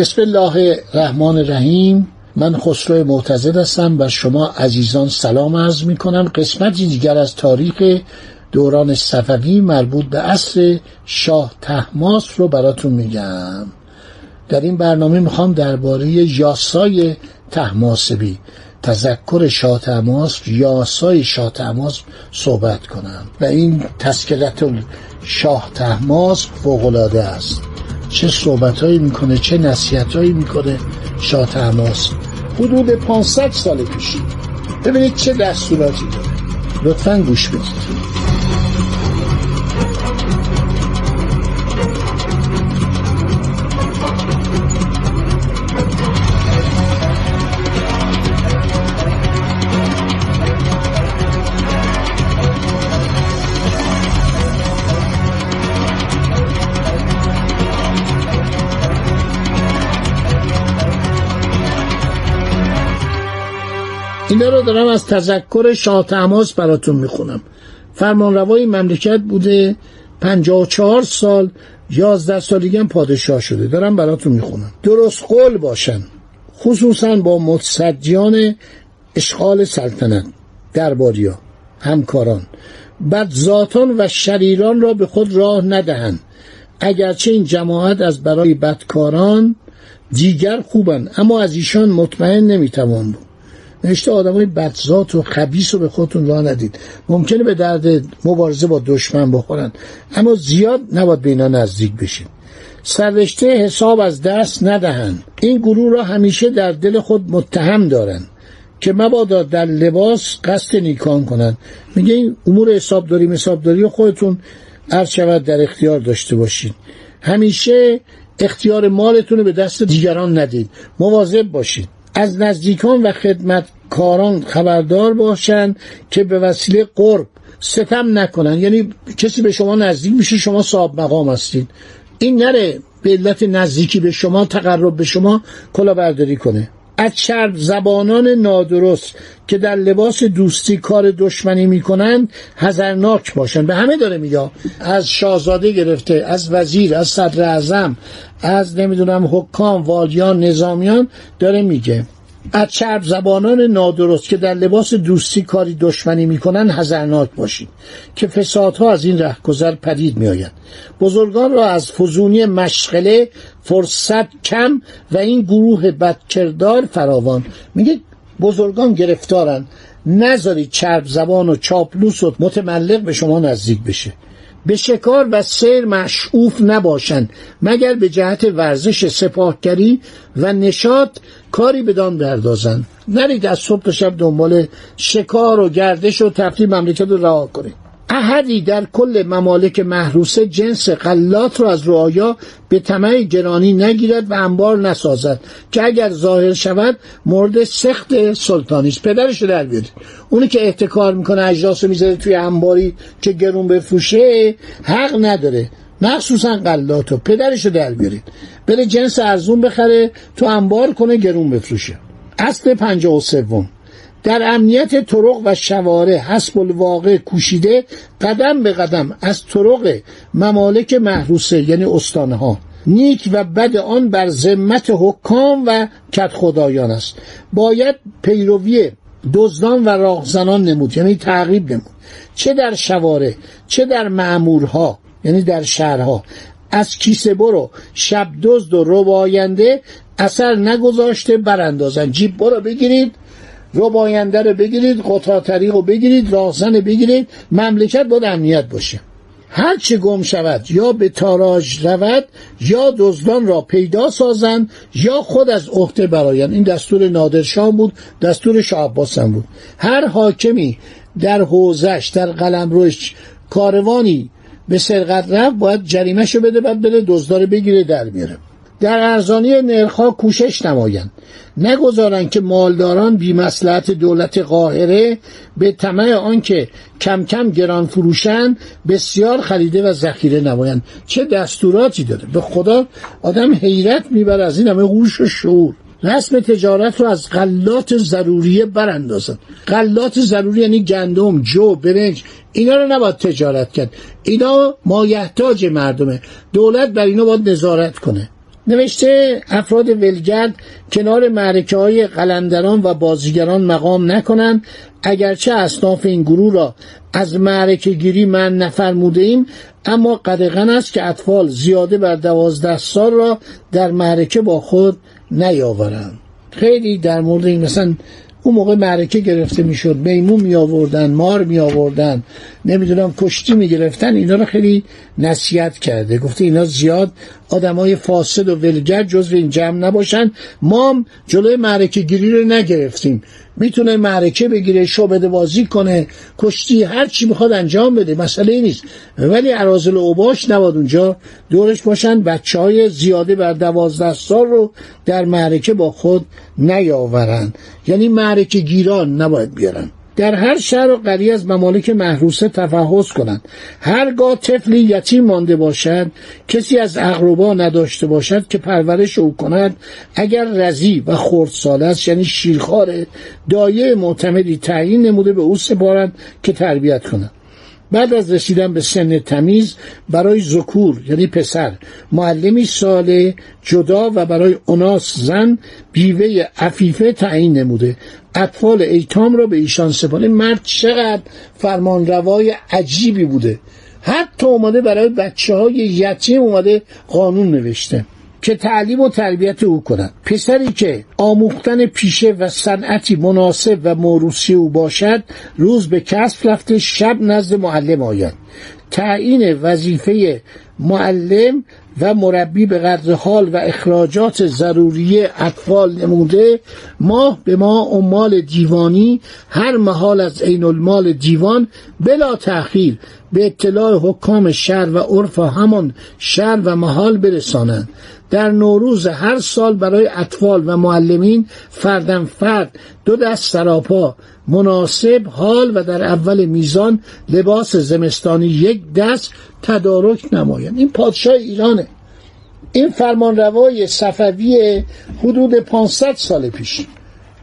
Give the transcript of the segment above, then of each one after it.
بسم الله الرحمن الرحیم. من خسرو معتزد هستم. و شما عزیزان سلام عرض می کنم قسمتی دیگر از تاریخ دوران صفوی مربوط به عصر شاه تحماس رو براتون میگم. در این برنامه می‌خوام درباره یاسای تحماسبی تذکر شاه تحماس یاسای شاه تحماس صحبت کنم. و این تسکلت شاه تحماس فوقلاده است. چه صحبتهایی می‌کنه چه نصیحتهایی می‌کنه شاه تحماس حدود 500 سال پیش. ببینید چه دستوراتی داره. لطفا گوش بدید. اینا رو دارم از تذکر شاه تماس براتون می‌خونم. فرمانروای مملکت بوده 54 سال 11 سالگی هم پادشاه شده. دارم براتون می‌خونم. درست قول باشن. خصوصا با متصدیان اشغال سلطنت درباریا همکاران. بعد ذاتان و شریران را به خود راه ندهند. اگرچه این جماعت از برای بدکاران دیگر خوبن اما از ایشان مطمئن نمی‌توان بود. نوشته های بدذات و خبیس رو به خودتون راه ندید. ممکنه به درد مبارزه با دشمن بخورن. اما زیاد نباید به اینا نزدیک بشید سررشته حساب از دست ندهند این گروه را همیشه در دل خود متهم دارند که مبادا در لباس قصد نیکان کنند میگه این امور حسابداری حسابداری خودتون عرض شود در اختیار داشته باشید همیشه اختیار مالتون رو به دست دیگران ندید. مواظب باشید از نزدیکان و خدمتکاران خبردار باشند که به وسیله قرب ستم نکنن. یعنی کسی به شما نزدیک میشه شما صاحب مقام هستید. این نره به علت نزدیکی به شما تقرب به شما کلاهبرداری کنه. از چرب زبانان نادرست که در لباس دوستی کار دشمنی می‌کنند حذرناک باشند. به همه داره میگه از شاهزاده گرفته از وزیر از صدر اعظم از نمی‌دونم حکام والیان نظامیان داره میگه. از چرب زبانان نادرست که در لباس دوستی کاری دشمنی می‌کنن حذرناک باشید که فسادها از این رهگذر پدید میآید. بزرگان را از فزونی مشغله فرصت کم و این گروه بدکردار فراوان. میگه بزرگان گرفتارن. نذارید چرب زبان و چاپلوس و متملق به شما نزدیک بشه. به شکار و سیر مشعوف نباشند مگر به جهت ورزش سپاهگری و نشاط کاری بدان بردازند. نرید از صبح تا شب دنبال شکار و گردش و تفریح مملکت رو رها کنید. احدی در کل ممالک محروسه جنس غلات را از رعایا به طمع گرانی نگیرد و انبار نسازد که اگر ظاهر شود مورد سخت سلطانی است. پدرش در بیارید. اونی که احتکار می‌کنه اجلاس می‌ذاره توی انباری که گرون بفروشه حق نداره. مخصوصا غلاتو پدرش در بیارید. بره جنس ارزون بخره تو انبار کنه گرون بفروشه. اصل پنجاه و سوم. در امنیت طرق و شوارع حسب الواقع کوشیده قدم به قدم از طرق ممالک محروسه یعنی استانه ها نیک و بد آن بر ذمت حکام و کت خدایان است. باید پیروی دزدان و راهزنان نمود یعنی تعقیب نمود. چه در شوارع چه در معمورها یعنی در شهرها. از کیسه برو. شب دزد و رباینده اثر نگذاشته براندازن. جیب برو بگیرید. رباینده رو بگیرید قطع طریق رو بگیرید راهزن بگیرید. مملکت باید امنیت باشه. هر چه گم شود یا به تاراج رود یا دزدان را پیدا سازند یا خود از عهده براین این دستور نادرشاه بود دستور شاه هم بود. هر حاکمی در حوزش در قلمروش کاروانی به سرقت رفت باید جریمهشو بده بعد بده دزدار بگیره در میاره. در ارزانی نرخها کوشش نمایند. نگذارند که مالداران بی مسلحت دولت قاهره به طمع آنکه کم کم گران فروشن بسیار خریده و ذخیره نمایند. چه دستوراتی داره؟ به خدا آدم حیرت می‌بره از این همه هوش و شعور. رسم تجارت رو از غلات ضروریه براندازن. غلات ضروری یعنی گندم جو برنج اینا رو نباید تجارت کرد. اینا مایحتاج مردمه. دولت بر اینا باید نظارت کنه. نوشته افراد ولگرد کنار معرکه های قلندران و بازیگران مقام نکنند. اگرچه اصناف این گروه را از معرکه گیری من نفرموده ایم اما قدغن است که اطفال زیاده بر دوازده سال را در معرکه با خود نیاورند. خیلی در مورد این مثلا اون موقع معرکه گرفته می‌شد میمون می آوردن مار می آوردن نمی‌دونم کشتی می گرفتن اینا رو خیلی نصیحت کرده. گفته اینا زیاد آدمای فاسد و ولگر جزو این جمع نباشن. ما جلوی معرکه گیری رو نگرفتیم. می‌تونه معرکه بگیره شعبده بازی کنه. کشتی هر چی می‌خواد انجام بده مسئله نیست. ولی عرازل اوباش نباد اونجا دورش باشن. بچه های زیاده بر دوازده سال رو در معرکه با خود نیاورن. یعنی معرکه گیران نباید بیارن. در هر شهر و قریه از ممالک محروسه تفحص کنند. هرگاه طفلی یتیم مانده باشد کسی از اقربا نداشته باشد که پرورش او کند اگر رزی و خردسال است یعنی شیرخوار دایه معتمدی تعیین نموده به او سپارند که تربیت کند. بعد از رسیدن به سن تمیز برای ذکور یعنی پسر معلمی ساله جدا و برای اناس زن بیوه عفیفه تعیین نموده. اطفال ایتام را به ایشان سپاره مرد چقدر فرمان روای عجیبی بوده. حتی اومده برای بچه های یتیم اومده قانون نوشته. که تعلیم و تربیت او کنند پسری که آموختن پیشه و صنعتی مناسب و موروسی او باشد روز به کسب رفته شب نزد معلم آید. تعیین وظیفه معلم و مربی به قدر حال و اخراجات ضروری اطفال نموده ماه به ماه عمال دیوانی هر محال از عین المال دیوان بلا تأخیر به اطلاع حکام شهر و عرف همان شهر و محال برسانند. در نوروز هر سال برای اطفال و معلمین فردن فرد دو دست سراپا مناسب حال و در اول میزان لباس زمستانی یک دست تدارک نمایند این پادشاه ایرانه. این فرمان روای صفوی حدود 500 سال پیش.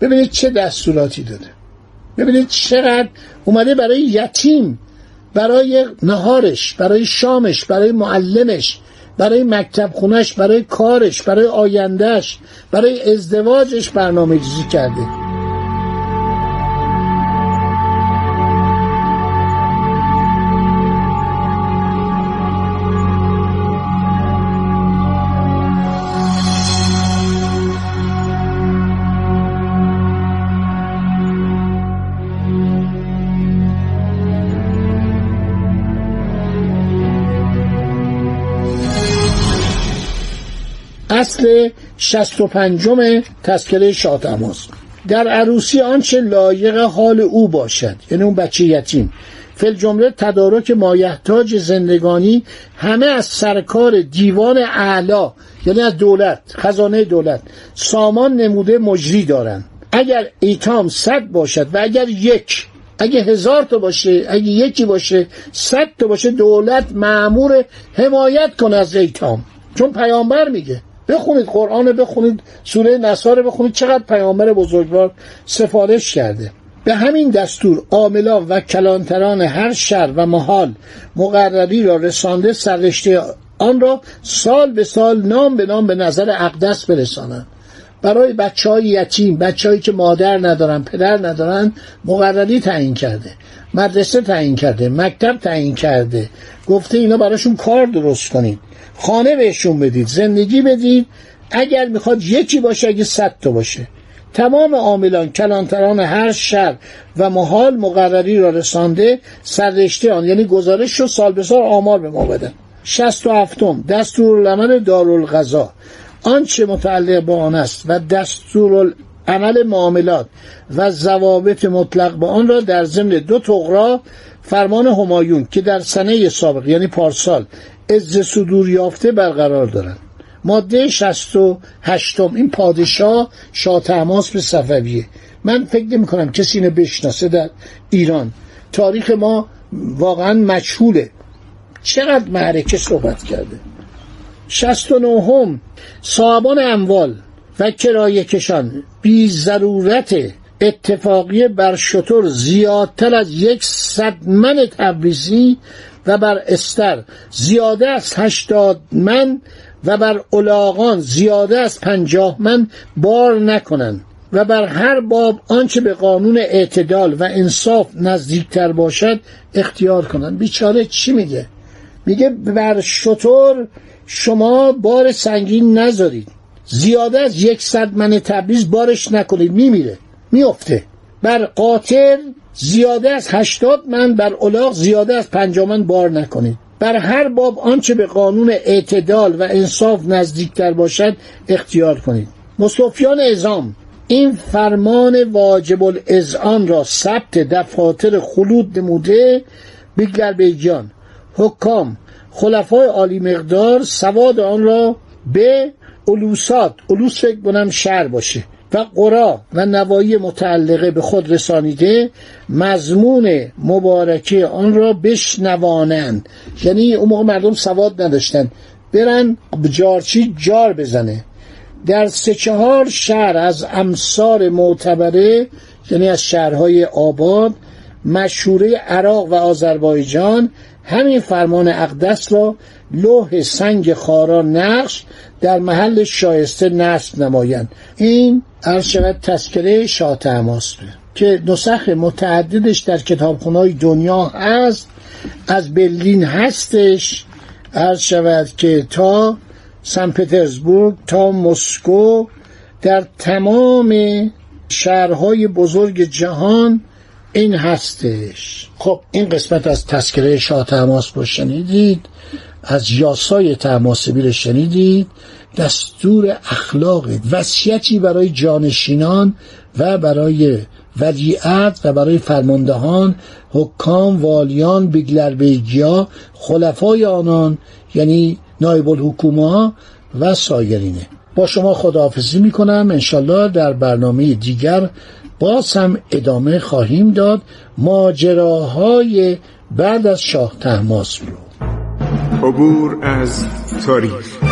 ببینید چه دستوراتی داده. ببینید چقدر اومده برای یتیم برای نهارش برای شامش برای معلمش برای مکتب خونش برای کارش برای آیندهش برای ازدواجش برنامه ریزی کرده. اصل 65 تذکره شاتماز در عروسی آنچه لایق حال او باشد یعنی اون بچه یتیم. فل جمله تدارک مایحتاج زندگانی همه از سرکار دیوان اعلا یعنی از دولت خزانه دولت سامان نموده مجری دارند. اگر ایتام صد باشد و اگر یک اگه هزار تا باشه اگه یکی باشه صد تا باشه دولت معمور حمایت کنه از ایتام. چون پیامبر میگه بخونید قرآن بخونید سوره نصار بخونید چقدر پیامبر بزرگوار سفارش کرده. به همین دستور عاملا و کلانتران هر شهر و محال مقرری را رسانده سررشته آن را سال به سال نام به نام به نظر اقدس برسانند. برای بچه های یتیم بچه هایی که مادر ندارن پدر ندارن مقرری تعیین کرده مدرسه تعیین کرده مکتب تعیین کرده. گفته اینا براشون کار درست کنید. خانه بهشون بدید زندگی بدید. اگر می‌خواد یکی باشه اگه صد تا باشه. تمام عاملان کلانتران هر شهر و محال مقرری را رسانده سررشته آن یعنی گزارش شد سال به سال آمار به ما بدن. شست و هفتم دستور العمل دارالغذا آنچه متعلق با آن است و دستور عمل معاملات و ضوابط مطلق با آن را در ضمن دو تقرا فرمان همایون که در سنه سابق یعنی پارسال از صدور یافته برقرار دارند ماده 68 این پادشاه شاه تماس به صفویه. من فکر نمی کنم کسی اینو بشناسه در ایران. تاریخ ما واقعا مجهوله. چقدر معرکه صحبت کرده؟ 69 هم صاحبان اموال و کرایه کشان. بی ضرورت اتفاقی بر شطور زیادتر از یک صد من تبریزی و بر استر زیاده از هشتاد من و بر الاغان زیاده از پنجاه من بار نکنند و بر هر باب آنچه به قانون اعتدال و انصاف نزدیکتر باشد اختیار کنند. بیچاره چی میگه؟ میگه بر شطور شما بار سنگین نذارید. زیاده از یکصد من تبریز بارش نکنید. میمیره. میفته بر قاطر زیاده از هشتاد من بر الاغ زیاده از پنجاه من بار نکنید. بر هر باب آنچه به قانون اعتدال و انصاف نزدیکتر باشد اختیار کنید. مصطفیان ازام این فرمان واجب الازعان را ثبت دفاتر خلود نموده بیگلر بیجان حکام خلفای عالی مقدار سواد آن را به علوسات علوس فکر کنم شهر باشه و قرا و نوایی متعلقه به خود رسانیده مضمون مبارکه آن را بشنوانند. یعنی اون موقع مردم سواد نداشتن. برن جارچی جار بزنه. در سه چهار شهر از امصار معتبره یعنی از شهرهای آباد مشهوره عراق و آذربایجان همین فرمان اقدس را لوح سنگ خارا نقش در محل شایسته نصب نمایند. این عرض شود تذکره شاه که نسخ متعددش در کتابخونه‌های دنیا هست. از برلین هستش. عرض شود که تا سن پترزبورگ تا مسکو در تمام شهرهای بزرگ جهان این هستش. خب این قسمت از تذکره شاه تماس رو شنیدید. از یاسای تماسبی رو شنیدید. دستور اخلاق وصیتی برای جانشینان و برای ولیعت و برای فرماندهان حکام والیان بیگلربیگیا خلفای آنان یعنی نایب الحکومه و سایرینه. با شما خداحافظی می‌کنم. انشالله در برنامه دیگر باز هم ادامه خواهیم داد. ماجراهای بعد از شاه تحماس رو. عبور از تاریخ.